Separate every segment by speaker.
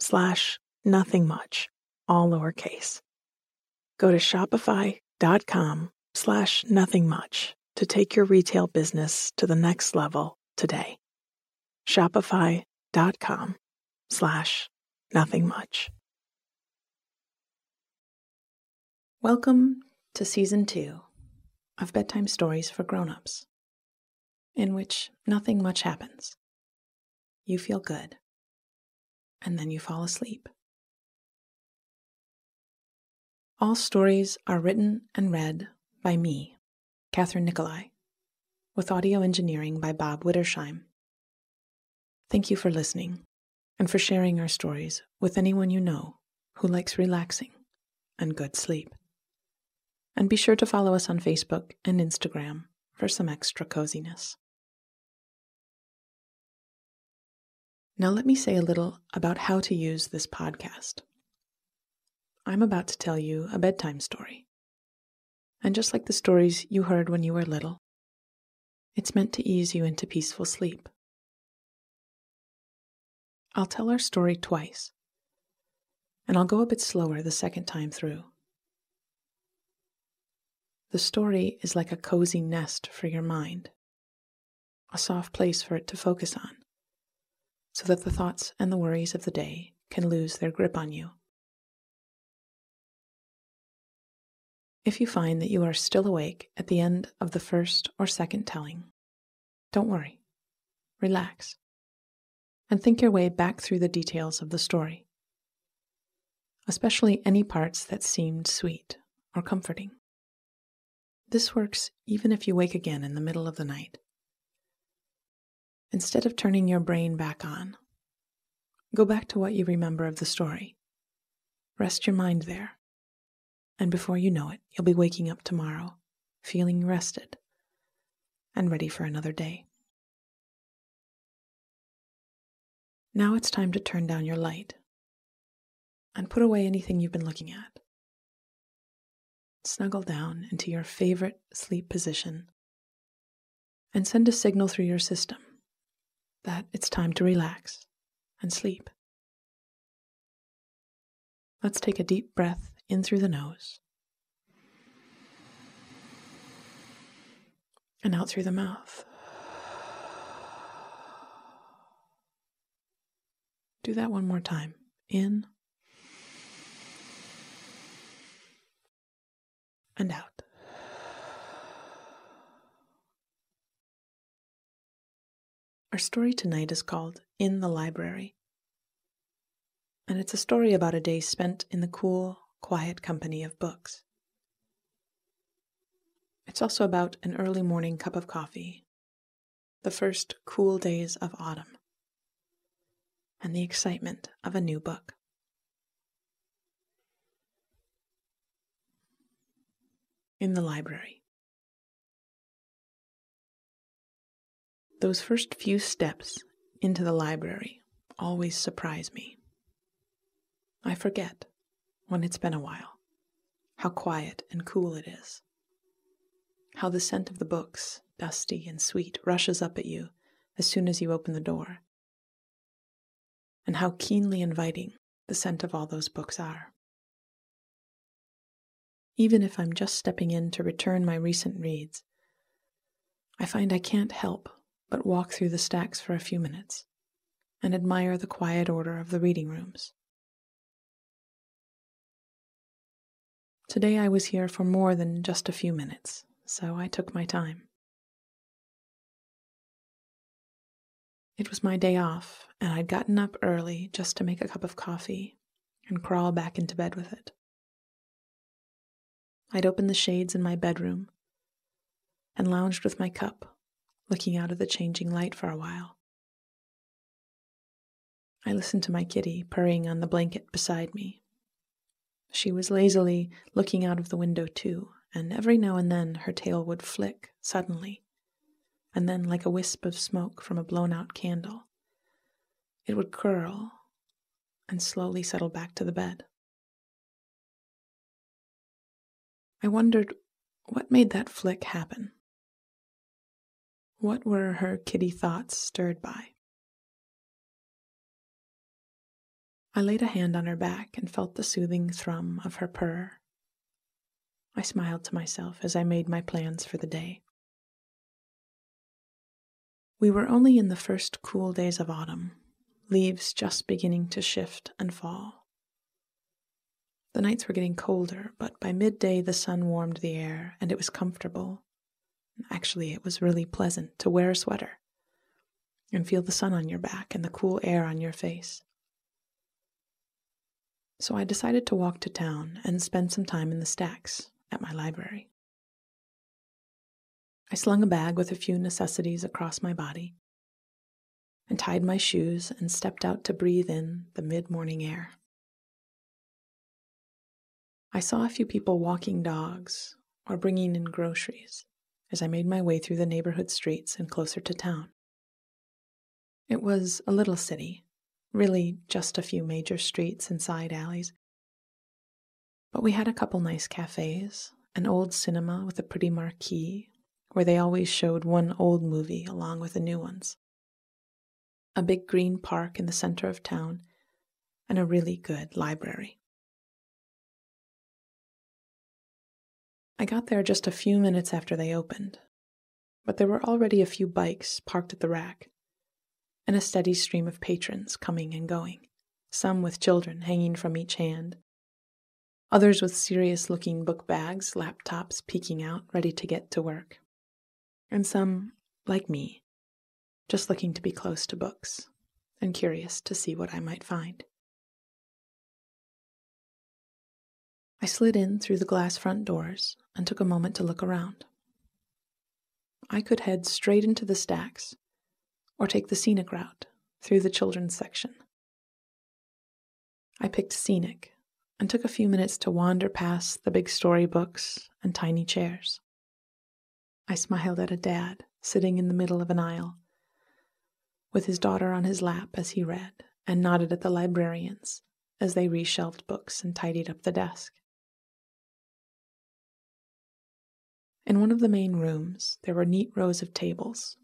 Speaker 1: slash nothing much, all lowercase. Go to shopify.com slash nothing much to take your retail business to the next level today. Shopify.com slash nothing much. Welcome to season two of Bedtime Stories for Grown-ups, in which nothing much happens. You feel good, and then you fall asleep. All stories are written and read by me, Kathryn Nicolai, with audio engineering by Bob Wittersheim. Thank you for listening and for sharing our stories with anyone you know who likes relaxing and good sleep. And be sure to follow us on Facebook and Instagram for some extra coziness. Now, let me say a little about how to use this podcast. I'm about to tell you a bedtime story. And just like the stories you heard when you were little, it's meant to ease you into peaceful sleep. I'll tell our story twice, and I'll go a bit slower the second time through. The story is like a cozy nest for your mind, a soft place for it to focus on, so that the thoughts and the worries of the day can lose their grip on you. If you find that you are still awake at the end of the first or second telling, don't worry. Relax. And think your way back through the details of the story, especially any parts that seemed sweet or comforting. This works even if you wake again in the middle of the night. Instead of turning your brain back on, go back to what you remember of the story. Rest your mind there and before you know it, you'll be waking up tomorrow, feeling rested and ready for another day. Now it's time to turn down your light and put away anything you've been looking at. Snuggle down into your favorite sleep position and send a signal through your system that it's time to relax and sleep. Let's take a deep breath in through the nose and out through the mouth. Do that one more time. In and out. Our story tonight is called In the Library. And it's a story about a day spent in the cool, quiet company of books. It's also about an early morning cup of coffee, the first cool days of autumn, and the excitement of a new book. In the library. Those first few steps into the library always surprise me. I forget when it's been a while. How quiet and cool it is. How the scent of the books, dusty and sweet, rushes up at you as soon as you open the door. And how keenly inviting the scent of all those books are. Even if I'm just stepping in to return my recent reads, I find I can't help but walk through the stacks for a few minutes and admire the quiet order of the reading rooms Today I was here for more than just a few minutes, so I took my time. It was my day off, and I'd gotten up early just to make a cup of coffee and crawl back into bed with it. I'd opened the shades in my bedroom and lounged with my cup, looking out at the changing light for a while. I listened to my kitty purring on the blanket beside me. She was lazily looking out of the window, too, and every now and then her tail would flick suddenly, and then, like a wisp of smoke from a blown out candle, it would curl and slowly settle back to the bed. I wondered what made that flick happen. What were her kitty thoughts stirred by? I laid a hand on her back and felt the soothing thrum of her purr. I smiled to myself as I made my plans for the day. We were only in the first cool days of autumn, leaves just beginning to shift and fall. The nights were getting colder, but by midday the sun warmed the air and it was comfortable. Actually, it was really pleasant to wear a sweater and feel the sun on your back and the cool air on your face. So I decided to walk to town and spend some time in the stacks at my library. I slung a bag with a few necessities across my body and tied my shoes and stepped out to breathe in the mid morning air. I saw a few people walking dogs or bringing in groceries as I made my way through the neighborhood streets and closer to town. It was a little city, really just a few major streets and side alleys. But we had a couple nice cafes, an old cinema with a pretty marquee where they always showed one old movie along with the new ones, a big green park in the center of town, and a really good library. I got there just a few minutes after they opened, but there were already a few bikes parked at the rack, and a steady stream of patrons coming and going, some with children hanging from each hand, others with serious looking book bags, laptops peeking out, ready to get to work, and some, like me, just looking to be close to books and curious to see what I might find. I slid in through the glass front doors and took a moment to look around. I could head straight into the stacks or take the scenic route through the children's section. I picked scenic and took a few minutes to wander past the big story books and tiny chairs. I smiled at a dad sitting in the middle of an aisle with his daughter on his lap as he read, and nodded at the librarians as they reshelved books and tidied up the desk. In one of the main rooms, there were neat rows of tables,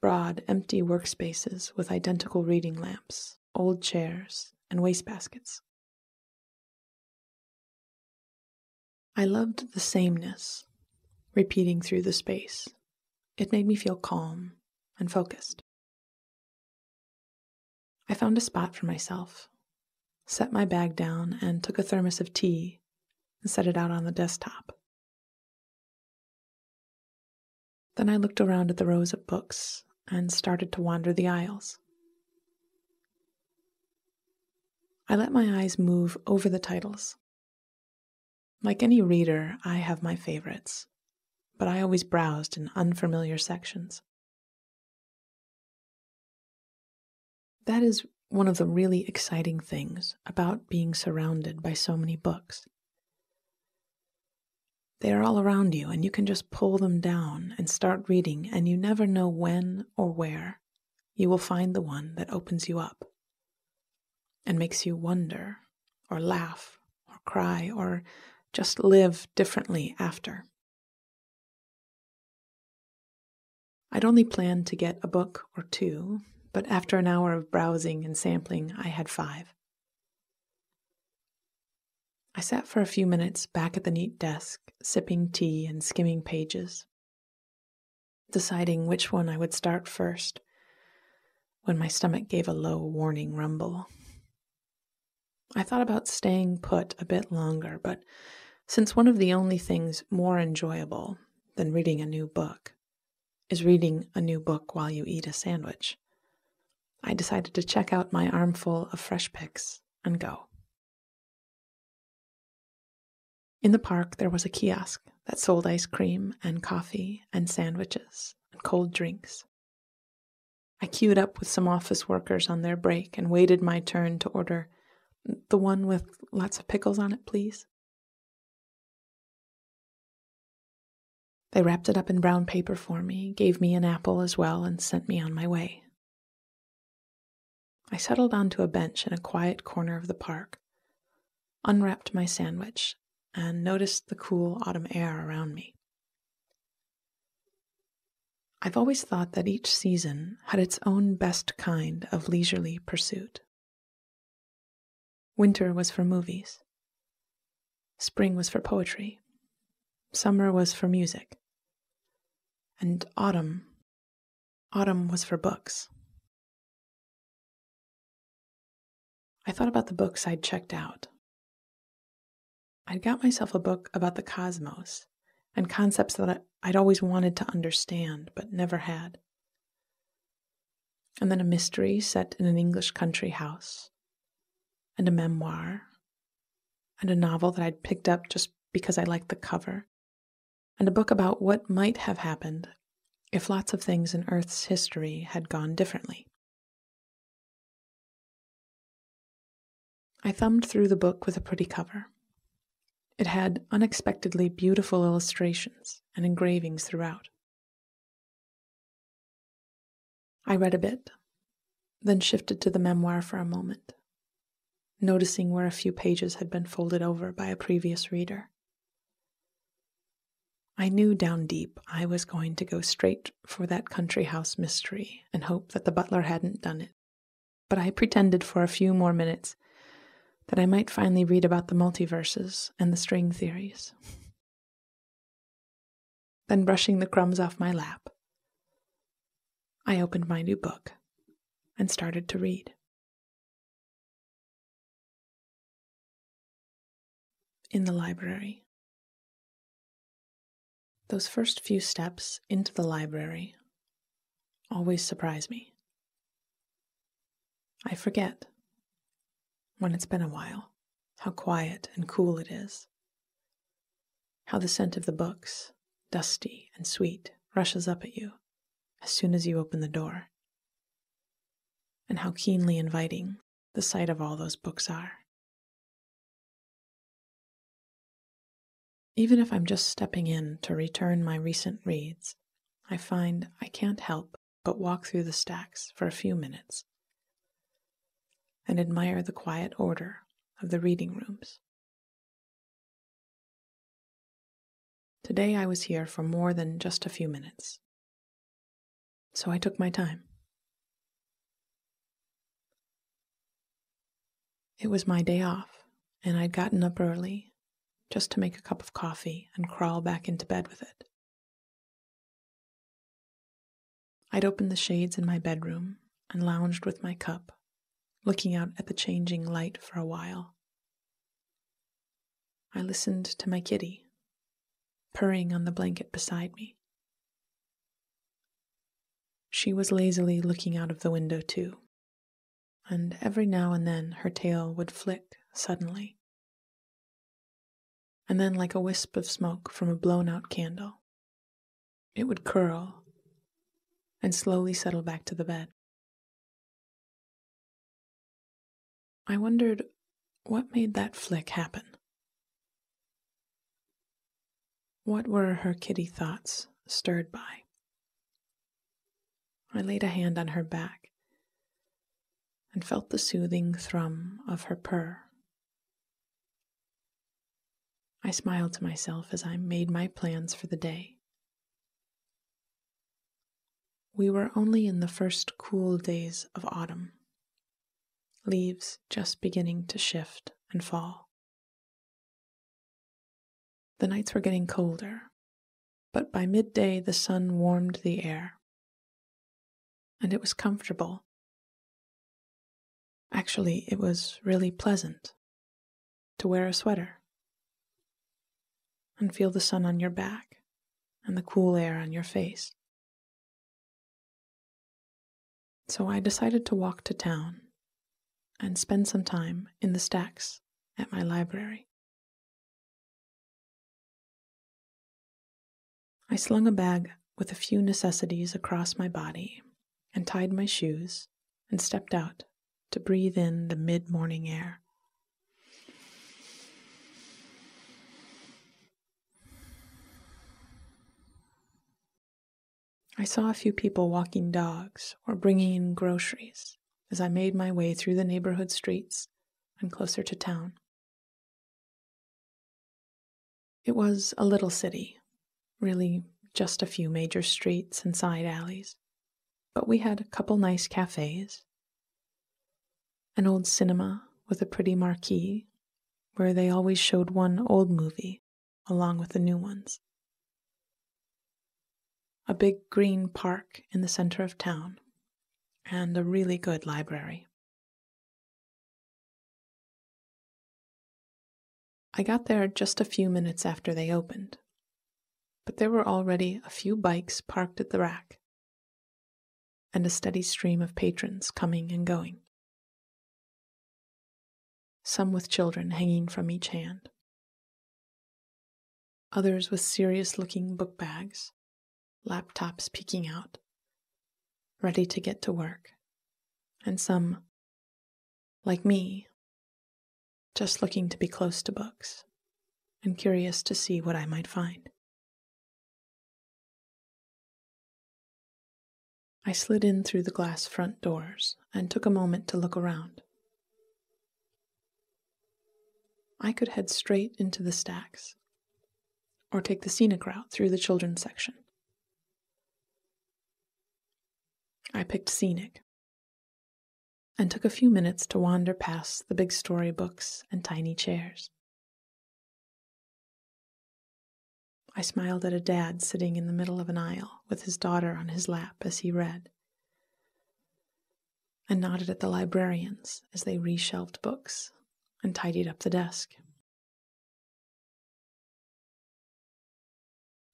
Speaker 1: broad, empty workspaces with identical reading lamps, old chairs, and wastebaskets. I loved the sameness, repeating through the space. It made me feel calm and focused. I found a spot for myself, set my bag down, and took a thermos of tea and set it out on the desktop. Then I looked around at the rows of books and started to wander the aisles. I let my eyes move over the titles. Like any reader, I have my favorites, but I always browsed in unfamiliar sections. That is one of the really exciting things about being surrounded by so many books. They are all around you, and you can just pull them down and start reading, and you never know when or where you will find the one that opens you up and makes you wonder, or laugh, or cry, or just live differently after. I'd only planned to get a book or two, but after an hour of browsing and sampling, I had five. I sat for a few minutes back at the neat desk, sipping tea and skimming pages, deciding which one I would start first when my stomach gave a low warning rumble. I thought about staying put a bit longer, but Since one of the only things more enjoyable than reading a new book is reading a new book while you eat a sandwich, I decided to check out my armful of fresh picks and go. In the park, there was a kiosk that sold ice cream and coffee and sandwiches and cold drinks. I queued up with some office workers on their break and waited my turn to order the one with lots of pickles on it, please. They wrapped it up in brown paper for me, gave me an apple as well, and sent me on my way. I settled onto a bench in a quiet corner of the park, unwrapped my sandwich, and noticed the cool autumn air around me. I've always thought that each season had its own best kind of leisurely pursuit. Winter was for movies. Spring was for poetry. Summer was for music. And autumn, autumn was for books. I thought about the books I'd checked out. I'd got myself a book about the cosmos and concepts that I'd always wanted to understand but never had. And then a mystery set in an English country house, and a memoir, and a novel that I'd picked up just because I liked the cover, and a book about what might have happened if lots of things in Earth's history had gone differently. I thumbed through the book with a pretty cover. It had unexpectedly beautiful illustrations and engravings throughout. I read a bit, then shifted to the memoir for a moment, noticing where a few pages had been folded over by a previous reader. I knew down deep I was going to go straight for that country house mystery and hope that the butler hadn't done it, but I pretended for a few more minutes that I might finally read about the multiverses and the string theories. then, brushing the crumbs off my lap, I opened my new book and started to read. In the library. Those first few steps into the library always surprise me. I forget when it's been a while, how quiet and cool it is. How the scent of the books, dusty and sweet, rushes up at you as soon as you open the door. And how keenly inviting the sight of all those books are. Even if I'm just stepping in to return my recent reads, I find I can't help but walk through the stacks for a few minutes and admire the quiet order of the reading rooms. Today I was here for more than just a few minutes, so I took my time. It was my day off, and I'd gotten up early just to make a cup of coffee and crawl back into bed with it. I'd opened the shades in my bedroom and lounged with my cup looking out at the changing light for a while. I listened to my kitty, purring on the blanket beside me. She was lazily looking out of the window, too, and every now and then her tail would flick suddenly. And then, like a wisp of smoke from a blown out candle, it would curl and slowly settle back to the bed. I wondered what made that flick happen. What were her kitty thoughts stirred by? I laid a hand on her back and felt the soothing thrum of her purr. I smiled to myself as I made my plans for the day. We were only in the first cool days of autumn leaves just beginning to shift and fall. The nights were getting colder, but by midday the sun warmed the air, and it was comfortable. Actually, it was really pleasant to wear a sweater. and feel the sun on your back and the cool air on your face. So I decided to walk to town and spend some time in the stacks at my library. I slung a bag with a few necessities across my body and tied my shoes and stepped out to breathe in the mid morning air. I saw a few people walking dogs or bringing in groceries as I made my way through the neighborhood streets and closer to town. It was a little city, really just a few major streets and side alleys, but we had a couple nice cafes, an old cinema with a pretty marquee where they always showed one old movie along with the new ones a big green park in the center of town, and a really good library. I got there just a few minutes after they opened, but there were already a few bikes parked at the rack and a steady stream of patrons coming and going, some with children hanging from each hand, others with serious looking book bags laptops peeking out, ready to get to work, and some, like me, just looking to be close to books and curious to see what I might find. I slid in through the glass front doors and took a moment to look around. I could head straight into the stacks or take the scenic route through the children's section. I picked scenic and took a few minutes to wander past the big story books and tiny chairs. I smiled at a dad sitting in the middle of an aisle with his daughter on his lap as he read, and nodded at the librarians as they reshelved books and tidied up the desk.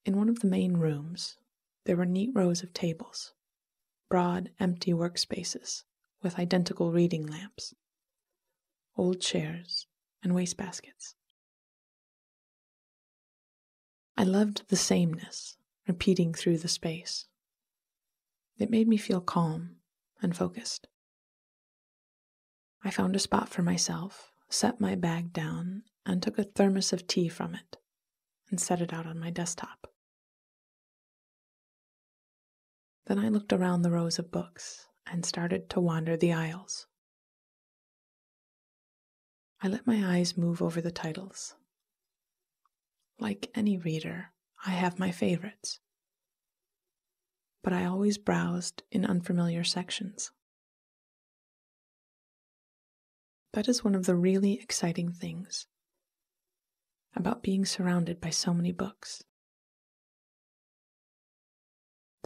Speaker 1: In one of the main rooms, there were neat rows of tables broad, empty workspaces with identical reading lamps, old chairs, and wastebaskets. I loved the sameness repeating through the space. It made me feel calm and focused. I found a spot for myself, set my bag down, and took a thermos of tea from it and set it out on my desktop. Then I looked around the rows of books and started to wander the aisles. I let my eyes move over the titles. Like any reader, I have my favorites, but I always browsed in unfamiliar sections. That is one of the really exciting things about being surrounded by so many books.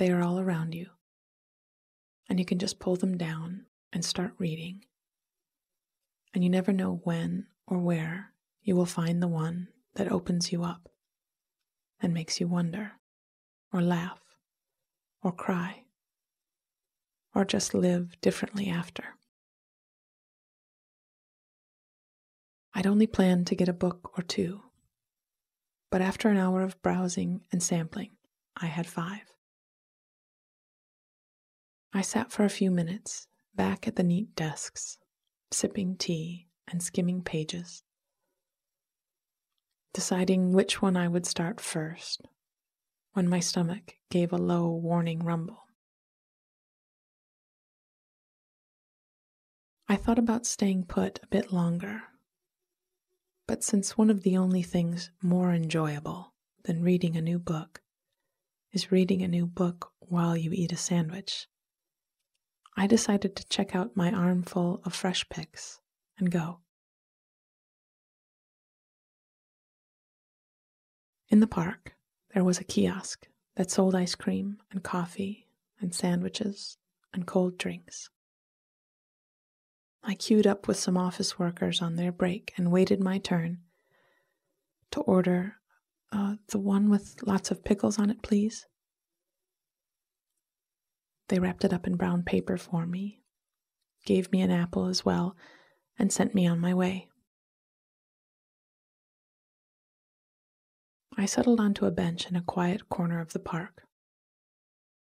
Speaker 1: They are all around you. And you can just pull them down and start reading. And you never know when or where you will find the one that opens you up and makes you wonder, or laugh, or cry, or just live differently after. I'd only planned to get a book or two, but after an hour of browsing and sampling, I had five. I sat for a few minutes back at the neat desks, sipping tea and skimming pages, deciding which one I would start first when my stomach gave a low warning rumble. I thought about staying put a bit longer, but since one of the only things more enjoyable than reading a new book is reading a new book while you eat a sandwich, I decided to check out my armful of fresh picks and go. In the park, there was a kiosk that sold ice cream and coffee and sandwiches and cold drinks. I queued up with some office workers on their break and waited my turn to order Uh, the one with lots of pickles on it, please. They wrapped it up in brown paper for me, gave me an apple as well, and sent me on my way. I settled onto a bench in a quiet corner of the park,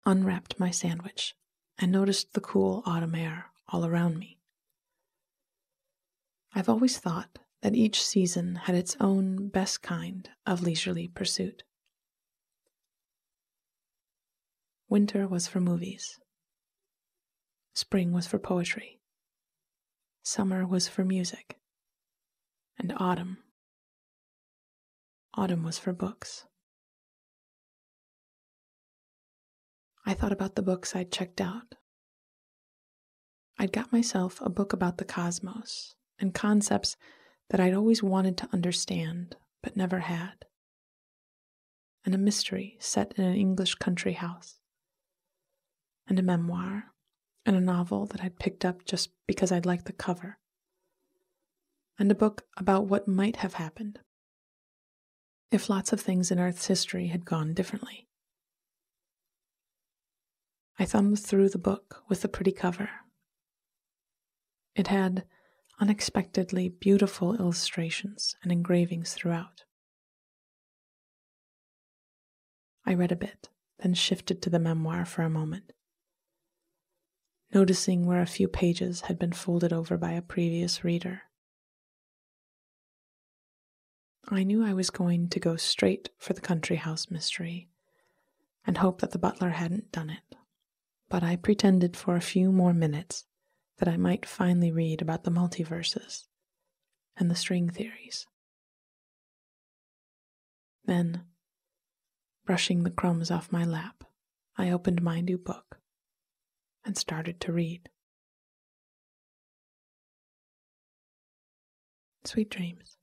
Speaker 1: unwrapped my sandwich, and noticed the cool autumn air all around me. I've always thought that each season had its own best kind of leisurely pursuit. Winter was for movies. Spring was for poetry. Summer was for music. And autumn. Autumn was for books. I thought about the books I'd checked out. I'd got myself a book about the cosmos and concepts that I'd always wanted to understand but never had, and a mystery set in an English country house, and a memoir, and a novel that I'd picked up just because I'd liked the cover, and a book about what might have happened if lots of things in Earth's history had gone differently. I thumbed through the book with the pretty cover. It had unexpectedly beautiful illustrations and engravings throughout. I read a bit, then shifted to the memoir for a moment, noticing where a few pages had been folded over by a previous reader. I knew I was going to go straight for the country house mystery and hope that the butler hadn't done it, but I pretended for a few more minutes that I might finally read about the multiverses and the string theories. Then, brushing the crumbs off my lap, I opened my new book and started to read. Sweet dreams.